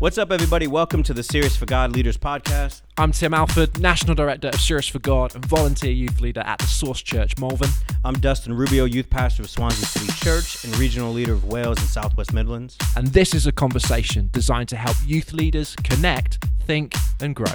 What's up, everybody? Welcome to the Serious for God Leaders Podcast. I'm Tim Alford, National Director of Serious for God and volunteer youth leader at the Source Church, Malvern. I'm Dustin Rubio, youth pastor of Swansea City Church and regional leader of Wales and Southwest Midlands. And this is a conversation designed to help youth leaders connect, think, and grow.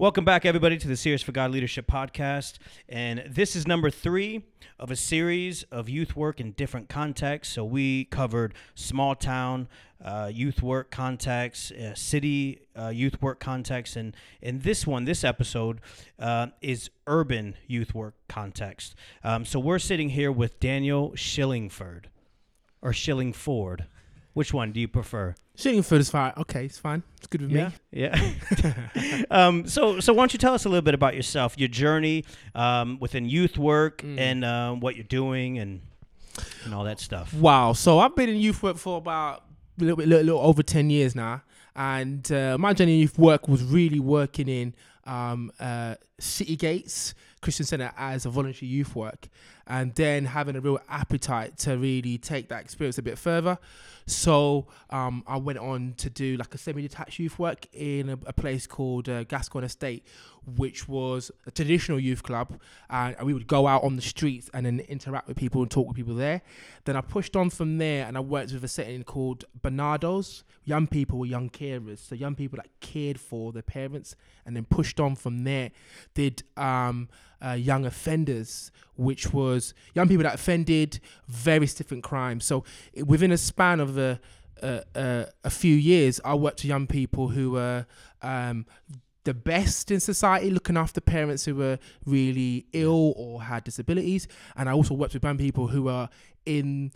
Welcome back, everybody, to the Serious for God Leadership Podcast. And this is number three of a series of youth work in different contexts. So we covered small town uh, youth work contexts, uh, city uh, youth work contexts, and in this one, this episode uh, is urban youth work context. Um, so we're sitting here with Daniel Shillingford or Shillingford. Which one do you prefer? Shillingford is fine. Okay, it's fine. It's good with yeah, me. Yeah. um, so, so why don't you tell us a little bit about yourself, your journey um, within youth work, mm. and uh, what you're doing, and and all that stuff. Wow. So I've been in youth work for about a little bit, little, little over ten years now, and uh, my journey in youth work was really working in um, uh, City Gates Christian Center as a voluntary youth work, and then having a real appetite to really take that experience a bit further. So um, I went on to do like a semi-detached youth work in a, a place called uh, Gascoigne Estate, which was a traditional youth club, and we would go out on the streets and then interact with people and talk with people there. Then I pushed on from there, and I worked with a setting called Barnardo's. Young people were young carers, so young people that cared for their parents, and then pushed on from there. Did um, uh, young offenders, which was young people that offended various different crimes. So within a span of a, a, few years, I worked with young people who were um, the best in society, looking after parents who were really ill or had disabilities, and I also worked with young people who were in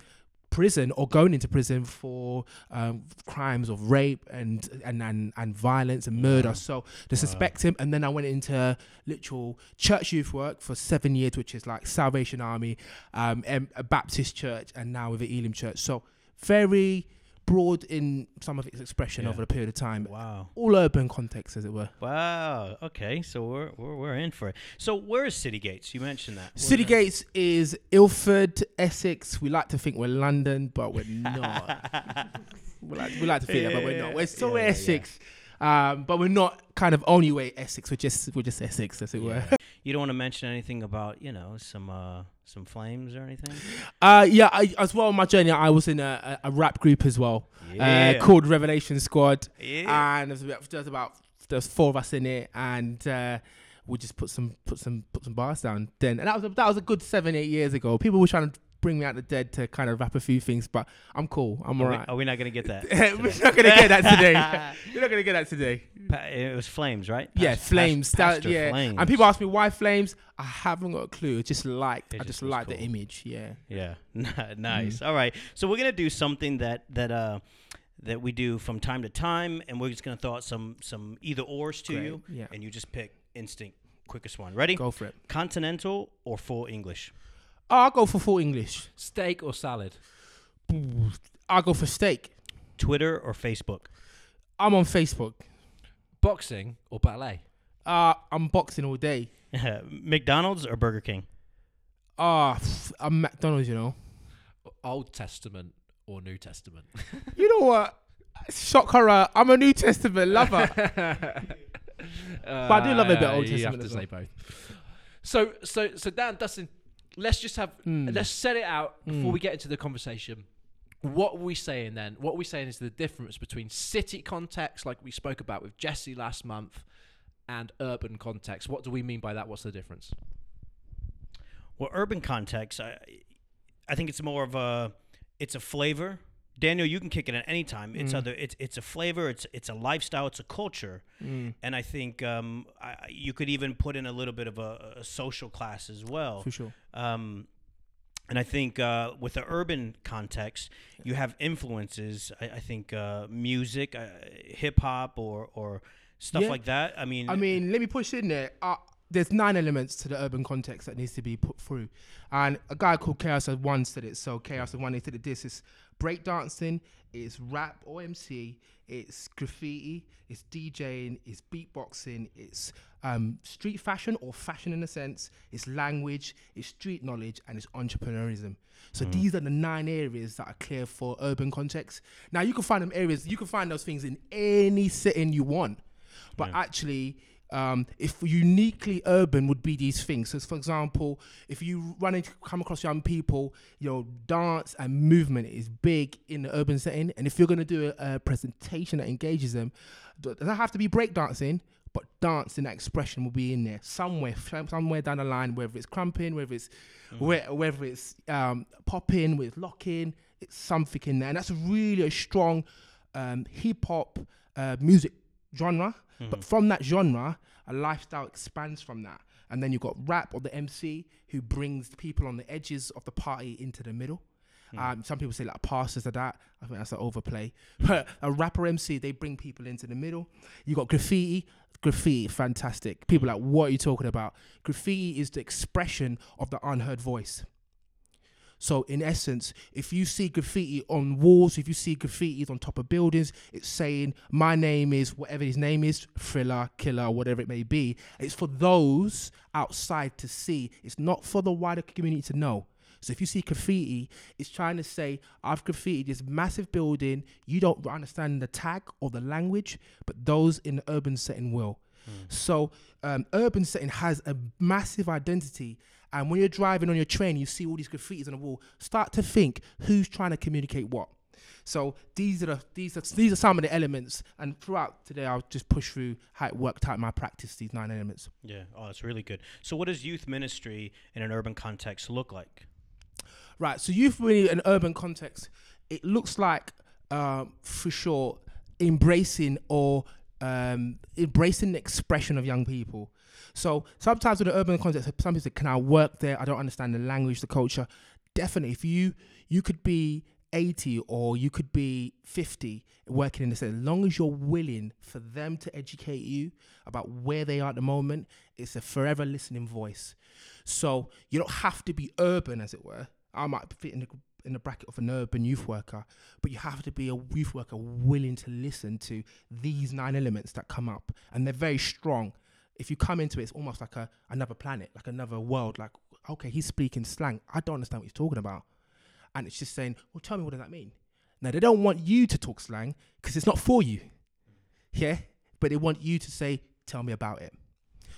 prison or going into prison for um, crimes of rape and, and and and violence and murder. Wow. So they suspect wow. him, and then I went into literal church youth work for seven years, which is like Salvation Army, um, a Baptist church, and now with the Elim Church. So very broad in some of its expression yeah. over a period of time. Wow. All urban context, as it were. Wow. Okay. So we're, we're, we're in for it. So where is City Gates? You mentioned that. City Gates is Ilford, Essex. We like to think we're London, but we're not. we, like, we like to think yeah, that, but we're not. We're still yeah, Essex. Um, but we're not kind of only way Essex. We're just we're just Essex, as it were. You don't want to mention anything about you know some uh, some flames or anything. Uh, yeah, I, as well on my journey, I was in a, a, rap group as well, uh, yeah. uh, called Revelation Squad, yeah. and there's about, there's about there's four of us in it, and uh, we just put some put some put some bars down then, and that was a, that was a good seven eight years ago. People were trying to bring me out the dead to kind of rap a few things, but I'm cool. I'm are alright. We, are we not gonna get that? We're not gonna get that today. You're not gonna get that today. It was flames, right? yeah, flames. that, yeah. Flames. And people ask me why flames. I haven't got a clue. Just like I just, like cool. the image. Yeah. Yeah. nice. Mm. All right. So we're gonna do something that that uh that we do from time to time, and we're just gonna throw out some some either ors to Great. you, yeah. and you just pick instinct quickest one. Ready? Go for it. Continental or full English? Oh, I'll go for full English. Steak or salad? I'll go for steak. Twitter or Facebook? I'm on Facebook. Boxing or ballet? Uh, I'm boxing all day. McDonald's or Burger King? Ah, uh, I'm McDonald's, you know. Old Testament or New Testament? you know what? Shock horror. I'm a New Testament lover. uh, but I do love a bit Old Testament. You have to say both. So, so, so Dan Dustin, let's just have mm. let's set it out mm. before we get into the conversation. What are we saying then? What are we saying is the difference between city context, like we spoke about with Jesse last month, and urban context. What do we mean by that? What's the difference? Well, urban context, I, I think it's more of a, it's a flavor Daniel, you can kick it at any time. It's mm. other. It's it's a flavor. It's it's a lifestyle. It's a culture, mm. and I think um, I, you could even put in a little bit of a, a social class as well. For sure. Um, and I think uh, with the urban context, you have influences. I, I think uh, music, uh, hip hop, or or stuff yeah. like that. I mean, I mean, let me push in there. Uh, there's nine elements to the urban context that needs to be put through. And a guy called KRS-One said it. So KRS-One, he said it this is breakdancing, it's rap or MC, it's graffiti, it's DJing, it's beatboxing, it's um, street fashion or fashion in a sense, it's language, it's street knowledge, and it's entrepreneurism. So these are the nine areas that are clear for urban context. Now you can find them areas, you can find those things in any setting you want. But actually, um, if uniquely urban would be these things. So, for example, if you run into come across young people, you know, dance and movement is big in the urban setting. And if you're going to do a, a presentation that engages them, doesn't have to be breakdancing, but dance and that expression will be in there somewhere, somewhere down the line, whether it's krumping, whether it's whe- whether it's um, popping, with locking, it's something in there, and that's really a strong um, hip hop uh, music genre. But from that genre, a lifestyle expands from that. And then you've got rap or the MC who brings people on the edges of the party into the middle. Um, some people say like pastors are that. I think that's an overplay. But a rapper MC, they bring people into the middle. You got graffiti. Graffiti, fantastic. People like, what are you talking about? Graffiti is the expression of the unheard voice. So in essence, if you see graffiti on walls, if you see graffiti on top of buildings, it's saying my name is whatever his name is, thriller, killer, whatever it may be. It's for those outside to see. It's not for the wider community to know. So if you see graffiti, it's trying to say, I've graffitied this massive building. You don't understand the tag or the language, but those in the urban setting will. So um, urban setting has a massive identity. And when you're driving on your train, you see all these graffitis on the wall. Start to think who's trying to communicate what. So these are the these are these are some of the elements. And throughout today, I'll just push through how it worked out in my practice. These nine elements. Yeah. Oh, that's really good. So, what does youth ministry in an urban context look like? Right. So youth really an urban context. It looks like um, for sure embracing or um, embracing the expression of young people. So sometimes in the urban context, some people say, "Can I work there? I don't understand the language, the culture." Definitely, if you you could be 80 or you could be 50 working in the this as long as you're willing for them to educate you about where they are at the moment it's a forever listening voice so you don't have to be urban as it were i might fit in the in the bracket of an urban youth worker but you have to be a youth worker willing to listen to these nine elements that come up and they're very strong if you come into it it's almost like a another planet like another world like okay he's speaking slang i don't understand what he's talking about and it's just saying, well, tell me what does that mean? Now they don't want you to talk slang because it's not for you, yeah. But they want you to say, tell me about it.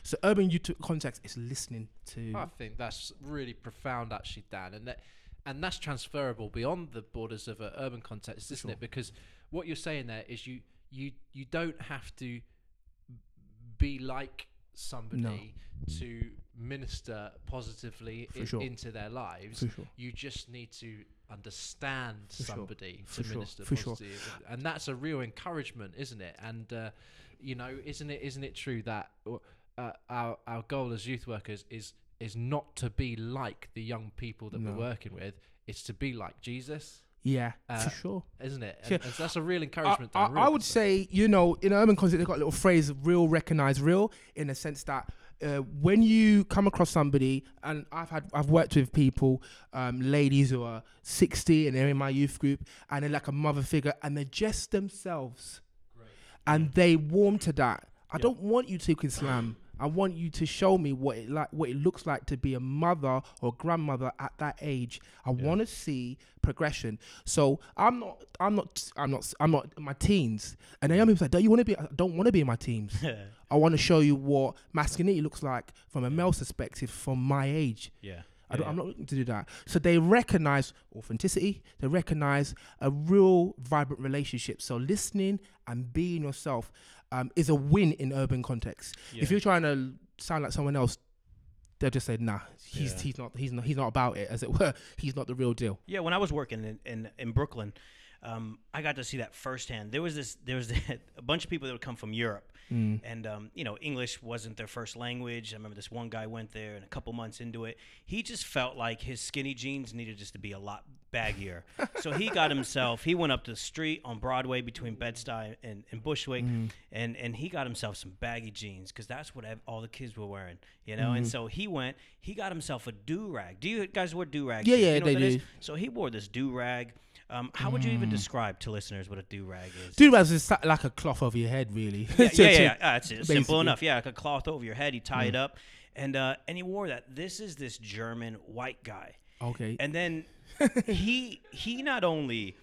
So urban youth context is listening to. I think that's really profound, actually, Dan, and that and that's transferable beyond the borders of an urban context, isn't it? Because what you're saying there is you you you don't have to be like somebody to minister positively For in- sure. into their lives. Sure. You just need to understand For somebody For to sure. minister sure. positively, and that's a real encouragement, isn't it? And uh, you know, isn't it isn't it true that uh, our our goal as youth workers is is not to be like the young people that No. we're working with. It's to be like Jesus, Yeah, Uh, for sure. isn't it? And, Yeah. and so that's a real I, encouragement. I, Dan, real I would say, you know, in urban context, they've got a little phrase, real, recognize real, in the sense that uh, when you come across somebody, and I've had, I've worked with people, um, ladies who are 60 and they're in my youth group, and they're like a mother figure, and they're just themselves. And they warm to that. I don't want you to Islam. I want you to show me what it like, what it looks like to be a mother or grandmother at that age. I want to see progression. So I'm not, I'm not, I'm not, I'm not in my teens. And young people say, "Don't you want to be? I don't want to be in my teens. I want to show you what masculinity looks like from a male perspective, from my age." Yeah. I don't, Yeah. I'm not looking to do that. So they recognize authenticity. They recognize a real vibrant relationship. So listening and being yourself um, is a win in urban context. Yeah. If you're trying to sound like someone else, they'll just say, "Nah, he's Yeah. he's not he's not he's not about it, as it were. He's not the real deal." Yeah, when I was working in in, in Brooklyn, um, I got to see that firsthand. There was this, there was a bunch of people that would come from Europe, Mm. and um, you know, English wasn't their first language. I remember this one guy went there, and a couple months into it, he just felt like his skinny jeans needed just to be a lot baggier. so he got himself. He went up the street on Broadway between Bed Stuy and, and Bushwick, Mm-hmm. and and he got himself some baggy jeans because that's what all the kids were wearing, you know. Mm-hmm. And so he went. He got himself a do rag. Do you guys wear do rags? Yeah, yeah, you know they is? do. Mm. So he wore this do rag. Um, how would you even describe to listeners what a do rag is? Dude, that's is like a cloth over your head, really. yeah, yeah, yeah, yeah. That's it. Simple enough. Yeah, like a cloth over your head. You tie it up, and uh, and he wore that. This is this German white guy, Okay. and then he he not only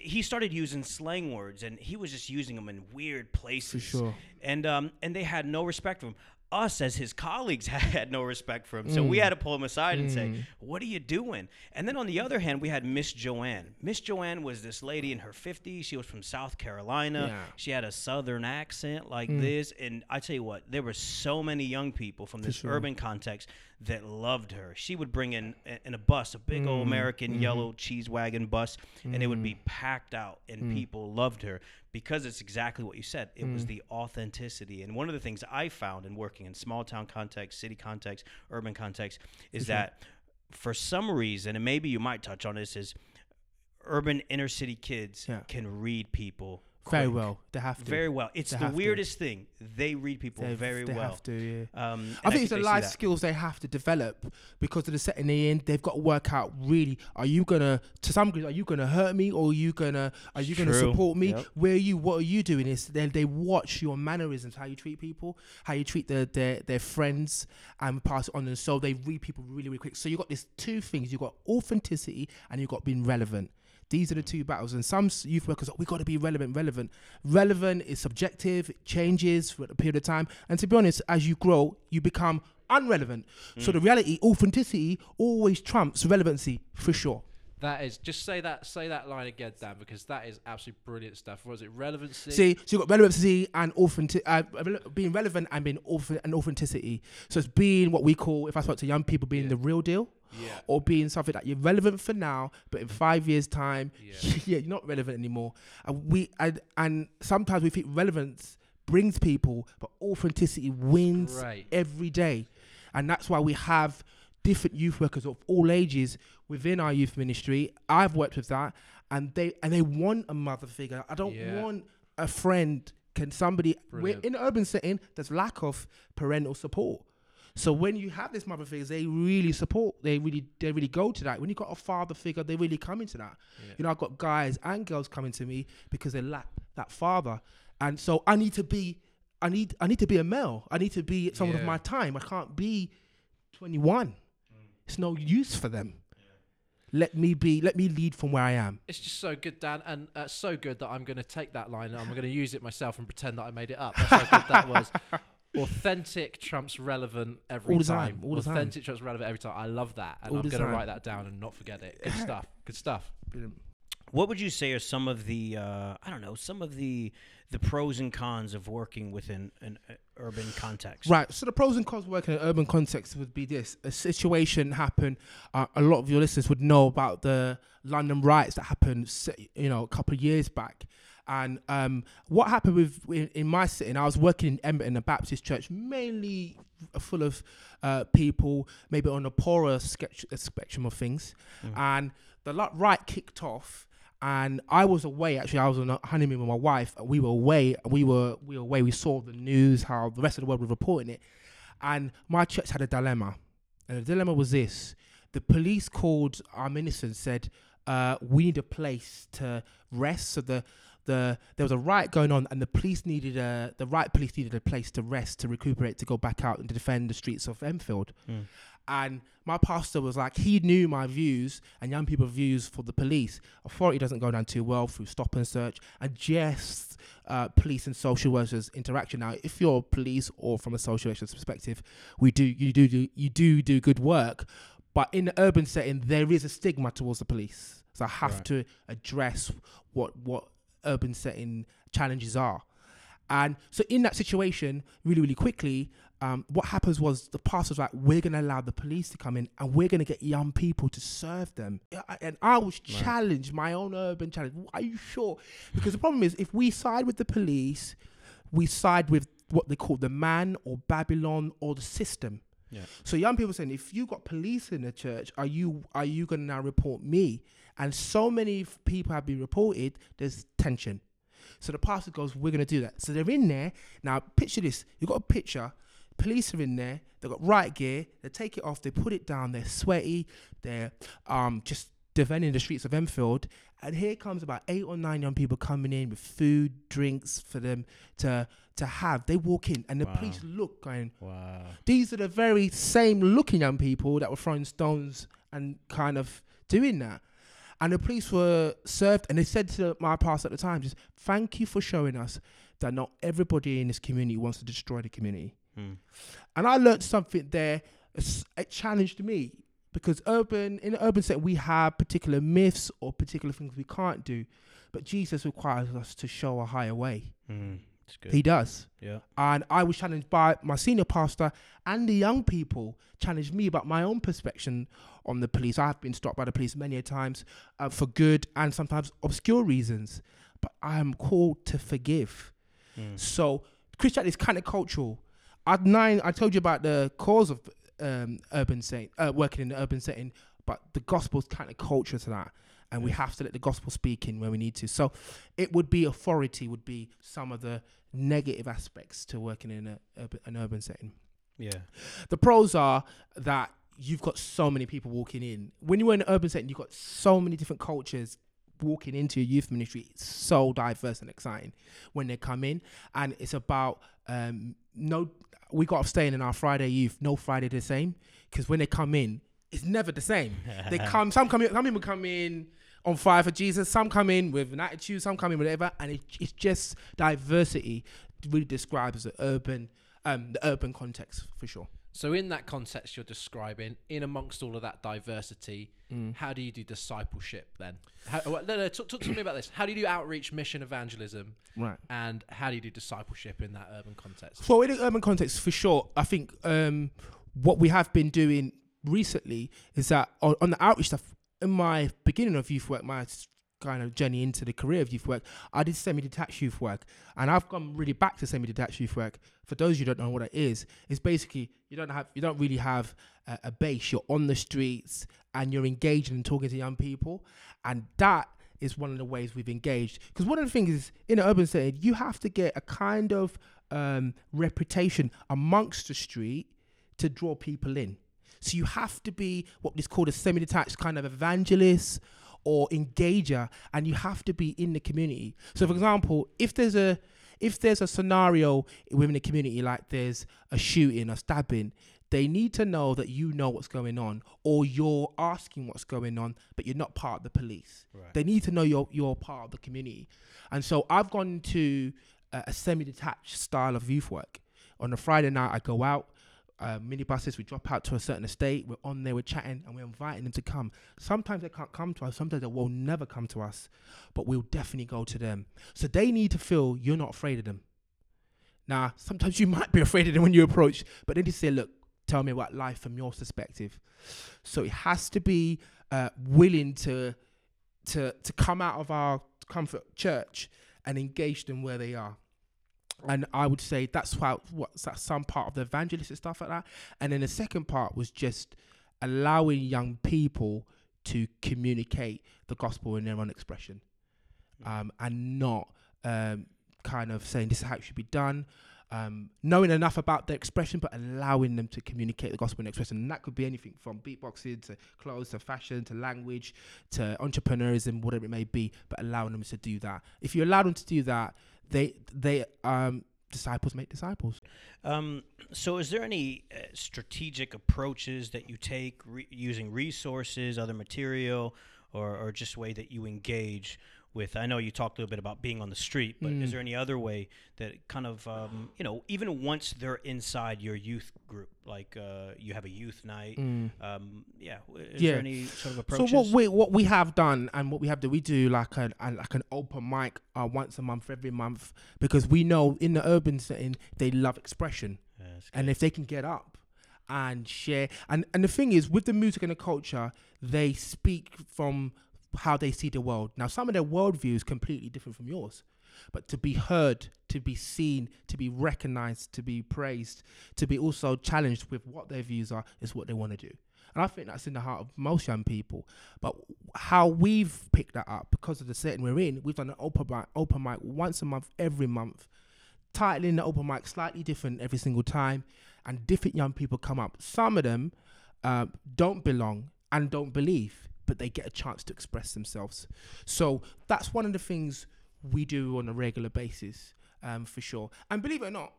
he started using slang words, and he was just using them in weird places. sure. And um and they had no respect for him. Us as his colleagues had no respect for him, so we mm. had to pull him aside and say, mm. "What are you doing?" And then on the other hand, we had Miss Joanne. Miss Joanne was this lady in her 50s. She was from South Carolina. Yeah. She had a southern accent like mm. this, and I tell you what, there were so many young people from this sure. urban context that loved her. She would bring in in a bus, a big old mm, American mm-hmm. yellow cheese wagon bus, and it would be mm. packed out, and mm. people loved her because it's exactly what you said. It was the authenticity. And one of the things I found in working in small town context, city context, urban context, is that for some reason, and maybe you might touch on this, is urban inner city kids Yeah. can read people Very quick. well. They have to. Very well. It's They the have to. weirdest thing. They read people They- very they well. They have to, yeah. Um, I and think it's the life skills they have to develop because of the setting they in. They've got to work out really: are you gonna, to some degree, are you gonna hurt me, or are you gonna, are you gonna support me? Yep. Where are you? What are you doing? Is they they watch your mannerisms, how you treat people, how you treat their their, their friends, and pass it on. And so they read people really really quick. So you've got these two things: You've got authenticity and you've got being relevant. These are the two battles, and some youth workers, we got to be relevant. Relevant, relevant is subjective. It changes for a period of time, and to be honest, as you grow, you become unrelevant. So the reality, authenticity, always trumps relevancy for sure. That is just say that say that line again, Dan, because that is absolutely brilliant stuff. Was it relevancy? See, so you got relevancy and authentic, uh, being relevant and being auth- and authenticity. So it's being what we call, if I spoke to young people, being the real deal, Yeah. or being something that you're relevant for now, but in five years' time, Yeah. yeah, you're not relevant anymore. And we and, and sometimes we think relevance brings people, but authenticity wins Right. every day, and that's why we have different youth workers of all ages within our youth ministry. I've worked with that, and they and they want a mother figure. I don't Yeah. want a friend. Can somebody? We're in an urban setting. There's lack of parental support. So when you have this mother figures, they really support. They really, they really go to that. When you got a father figure, they really come into that. Yeah. You know, I've got guys and girls coming to me because they lack that father, and so I need to be, I need, I need to be a male. I need to be someone of my time. I can't be 21. It's no use for them. Let me be. Let me lead from where I am. It's just so good, Dan, and uh, so good that I'm going to take that line and I'm going to use it myself and pretend that I made it up. That's how good that was. Authentic trumps relevant every All the time, all the time. Authentic trumps relevant every time. I love that, and All I'm the going to time. write that down and not forget it. Good stuff. Good stuff. What would you say are some of the uh, I don't know some of the the pros and cons of working within an uh, urban context? Right. So the pros and cons of working in an urban context would be this: a situation happened. Uh, a lot of your listeners would know about the London riots that happened, se- you know, a couple of years back. And um, what happened with in, in my city? I was working in Edmonton, a Baptist church, mainly full of uh, people, maybe on a poorer sketch, uh, spectrum of things. And the lot riot kicked off, and I was away. Actually, I was on a honeymoon with my wife. We were away. We were we were away. We saw the news, how the rest of the world were reporting it, and my church had a dilemma. And the dilemma was this: the police called our minister and said, uh, "We need a place to rest." So the the there was a riot going on, and the police needed a the riot police needed a place to rest, to recuperate, to go back out and to defend the streets of Enfield. Mm. And my pastor was like, he knew my views and young people's views for the police. Authority doesn't go down too well through stop and search and just uh, police and social workers interaction. Now, if you're police or from a social workers perspective, we do you do, do you do do good work, but in the urban setting, there is a stigma towards the police. So I have Right. to address what what urban setting challenges are. And so in that situation, really, really quickly, um, what happens was the pastor was like, we're going to allow the police to come in and we're going to get young people to serve them. And I was challenged, my own urban challenge. Are you sure? Because the problem is, if we side with the police, we side with what they call the man or Babylon or the system. Yeah. So young people saying, if you got police in the church, are you are you going to now report me? And so many people have been reported. There's tension. So the pastor goes, we're going to do that. So they're in there now. Picture this: You've got a picture. Police are in there. they've got riot gear. They take it off. They put it down. They're sweaty. They're um just defending the streets of Enfield. And here comes about eight or nine young people coming in with food, drinks for them to to have. They walk in and the Wow. police look going, Wow. these are the very same looking young people that were throwing stones and kind of doing that. And the police were served, and they said to my pastor at the time, just thank you for showing us that not everybody in this community wants to destroy the community. Mm. And I learned something there. It challenged me because urban in the urban setting we have particular myths or particular things we can't do, but Jesus requires us to show a higher way. Mm. He does. yeah. And I was challenged by my senior pastor and the young people challenged me about my own perspective on the police. I have been stopped by the police many a times uh, for good and sometimes obscure reasons, but I am called to forgive. Mm. So Christianity is kind of cultural. At nine, I told you about the cause of um, urban setting, uh, working in the urban setting, but the gospel's kind of culture to that, and we have to let the gospel speak in where we need to. So it would be authority would be some of the negative aspects to working in a, urban- an urban setting. Yeah. The pros are that you've got so many people walking in. When you're in an urban setting, you've got so many different cultures walking into a youth ministry. It's so diverse and exciting when they come in, and it's about um, no. We got staying in our Friday youth. No Friday the same because when they come in, it's never the same. They come. Some come in. Some people come in on fire for Jesus. Some come in with an attitude. Some come in with whatever, and it, it's just diversity. Really describes the urban, um, the urban context for sure. So in that context you're describing, in amongst all of that diversity, how do you do discipleship then? How, well, no, no, talk, talk to me about this. How do you do outreach, mission, evangelism, Right. and how do you do discipleship in that urban context? So in the urban context, for sure, I think um, what we have been doing recently is that on, on the outreach stuff. In my beginning of youth work, my kind of journey into the career of youth work, I did semi-detached youth work, and I've gone really back to semi-detached youth work. For those who don't know what it is, it's basically you don't have you don't really have a, a base. You're on the streets and you're engaging and talking to young people, and that is one of the ways we've engaged. Because one of the things is in an urban setting, you have to get a kind of um, reputation amongst the street to draw people in. So you have to be what is called a semi-detached kind of evangelist or engager, and you have to be in the community. So, for example, if there's a if there's a scenario within the community like there's a shooting, a stabbing, they need to know that you know what's going on, or you're asking what's going on, but you're not part of the police. Right. They need to know you're you're part of the community. And so I've gone to a, a semi-detached style of youth work. On a Friday night, I go out, uh, minibuses. We drop out to a certain estate. We're on there, we're chatting, and we're inviting them to come. Sometimes they can't come to us. Sometimes they will never come to us, but we'll definitely go to them. So they need to feel you're not afraid of them. Now, sometimes you might be afraid of them when you approach, but then they say, "Look, tell me about life from your perspective." So it has to be uh, willing to to to come out of our comfort church and engage them where they are. And I would say that's why what's that some part of the evangelistic stuff like that. And then the second part was just allowing young people to communicate the gospel in their own expression, um, and not um, kind of saying this is how it should be done. Um, knowing enough about their expression, but allowing them to communicate the gospel in expression, and that could be anything from beatboxing to clothes to fashion to language to entrepreneurism, whatever it may be, but allowing them to do that. If you allow them to do that, they they um disciples make disciples. Um, so, is there any uh, strategic approaches that you take re- using resources, other material, or, or just way that you engage with? I know you talked a little bit about being on the street, but is Mm. there any other way that kind of, um, you know, even once they're inside your youth group, like uh, you have a youth night? Um, yeah, is Yeah. there any sort of So approaches? what we what we have done and what we have done, we do like an, like an open mic uh, once a month, every month, because we know in the urban setting they love expression. Yeah, and if they can get up and share and and the thing is with the music and the culture they speak from how they see the world now some of their worldview is completely different from yours but to be heard, to be seen, to be recognized, to be praised, to be also challenged with what their views are is what they want to do. And I think that's in the heart of most young people. But how we've picked that up because of the setting we're in, we've done an open mic, open mic once a month, every month, titling the open mic slightly different every single time, and different young people come up. Some of them uh, don't belong and don't believe, but they get a chance to express themselves. So that's one of the things we do on a regular basis, um, for sure. And believe it or not,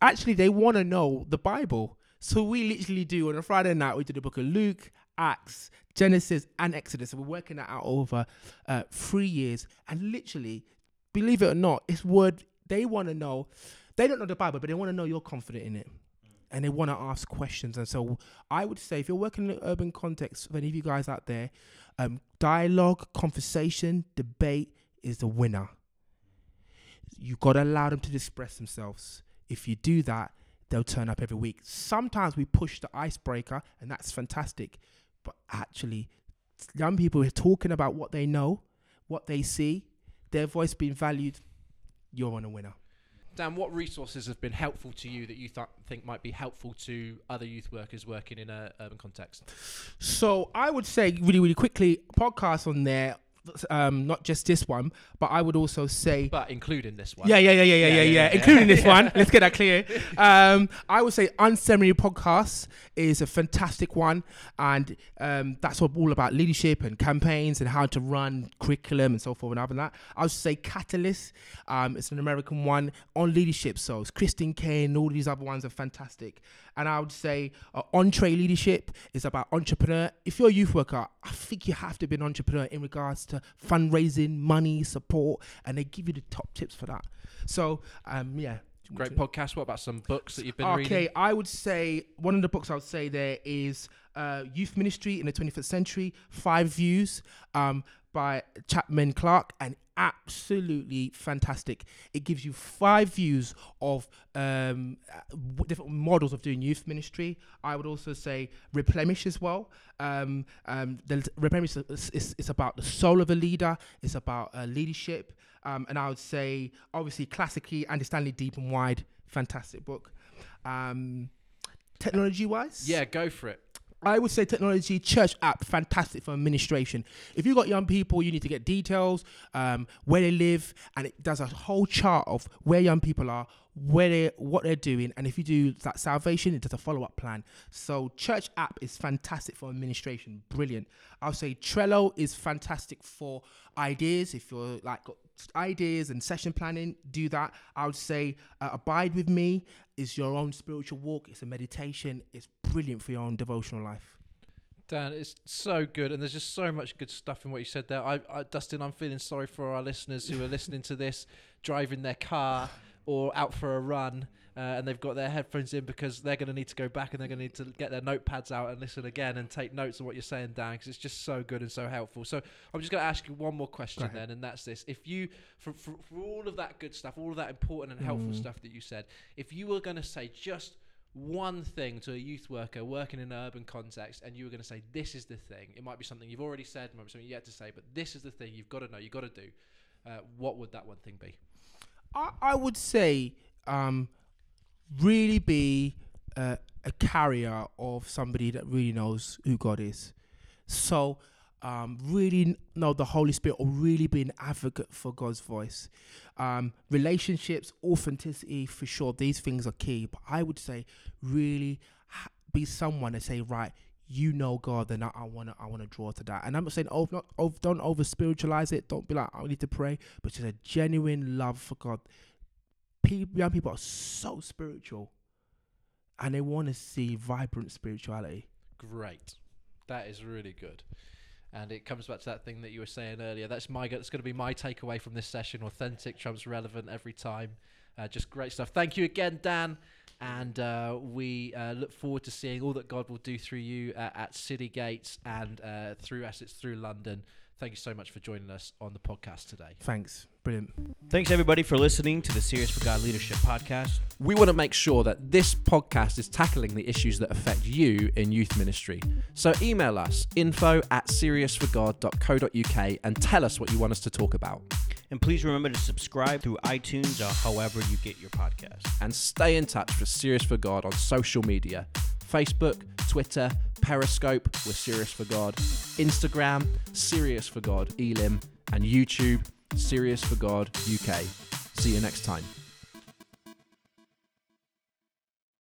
actually, they want to know the Bible. So we literally do on a Friday night. We do the book of Luke, Acts, Genesis, and Exodus. We're working that out over uh, three years. And literally, believe it or not, it's word they want to know. They don't know the Bible, but they want to know you're confident in it. And they want to ask questions. And so I would say, if you're working in an urban context, for any of you guys out there, um, dialogue, conversation, debate is the winner. You got to allow them to express themselves. If you do that, they'll turn up every week. Sometimes we push the icebreaker, and that's fantastic. But actually, young people are talking about what they know, what they see, their voice being valued. You're on a winner. Dan, what resources have been helpful to you that you th- think might be helpful to other youth workers working in a urban context? So I would say really, really quickly, podcasts on there um, not just this one, but I would also say, but including this one. Yeah, yeah, yeah, yeah, yeah, yeah, yeah, including this one. Let's get that clear. Um, I would say Unceremony Podcasts is a fantastic one, and um, that's all about leadership and campaigns and how to run curriculum and so forth and other than that. I would say Catalyst. Um, it's an American one on leadership, so it's Christine Caine. All these other ones are fantastic. And I would say uh, EntreLeadership is about entrepreneur. If you're a youth worker, I think you have to be an entrepreneur in regards to fundraising, money, support, and they give you the top tips for that. So, um, yeah. Great podcast. What about some books that you've been okay, reading? Okay, I would say one of the books I would say there is uh, Youth Ministry in the 21st Century, Five Views um, by Chapman Clark, and absolutely fantastic. It gives you five views of um, different models of doing youth ministry. I would also say Replenish as well. Um, um, the Replenish is, is, is, about the soul of a leader. It's about uh, leadership. Um, and I would say, obviously, classically, Andy Stanley, Deep and Wide, fantastic book. Um, technology wise, yeah, go for it. I would say technology church app fantastic for administration. If you've got young people, you need to get details, um, where they live, and it does a whole chart of where young people are, where they what they're doing, and if you do that salvation, it does a follow up plan. So church app is fantastic for administration, brilliant. I'll say Trello is fantastic for ideas. If you're like got ideas and session planning, do that. I would say uh, Abide with Me is your own spiritual walk. It's a meditation. It's brilliant for your own devotional life. Dan, it's so good, and there's just so much good stuff in what you said there. I, I, Dustin, I'm feeling sorry for our listeners who are listening to this, driving their car or out for a run, uh, and they've got their headphones in because they're going to need to go back and they're going to need to get their notepads out and listen again and take notes on what you're saying, Dan, because it's just so good and so helpful. So I'm just going to ask you one more question then, and that's this: If you, for, for, for, all of that good stuff, all of that important and helpful mm. stuff that you said, if you were going to say just one thing to a youth worker working in an urban context and you were going to say this is the thing. It might be something you've already said might be something yet to say but this is the thing you've got to know you've got to do. Uh, what would that one thing be? I, I would say um, really be uh, a carrier of somebody that really knows who God is. So um, really know the Holy Spirit or really be an advocate for God's voice. Um, relationships, authenticity, for sure, these things are key. But I would say really ha- be someone to say, right, you know God, then I, I wanna I wanna draw to that. And I'm not saying oh not oh, don't over spiritualize it. Don't be like I need to pray, but just a genuine love for God. People, young people are so spiritual, and they want to see vibrant spirituality. Great, that is really good. And it comes back to that thing that you were saying earlier. That's my that's going to be my takeaway from this session. Authentic trumps relevant every time. Uh, just great stuff. Thank you again, Dan and uh, we uh, look forward to seeing all that God will do through you uh, at City Gates and uh, through Essex, through London. Thank you so much for joining us on the podcast today. Thanks. Brilliant. Thanks, everybody, for listening to the Serious for God Leadership podcast. We want to make sure that this podcast is tackling the issues that affect you in youth ministry. So email us info at seriousforgod.co.uk and tell us what you want us to talk about. And please remember to subscribe through iTunes or however you get your podcast. And stay in touch with Serious for God on social media Facebook, Twitter, Periscope, we're Serious for God, Instagram, Serious for God, Elim, and YouTube, Serious for God UK. See you next time.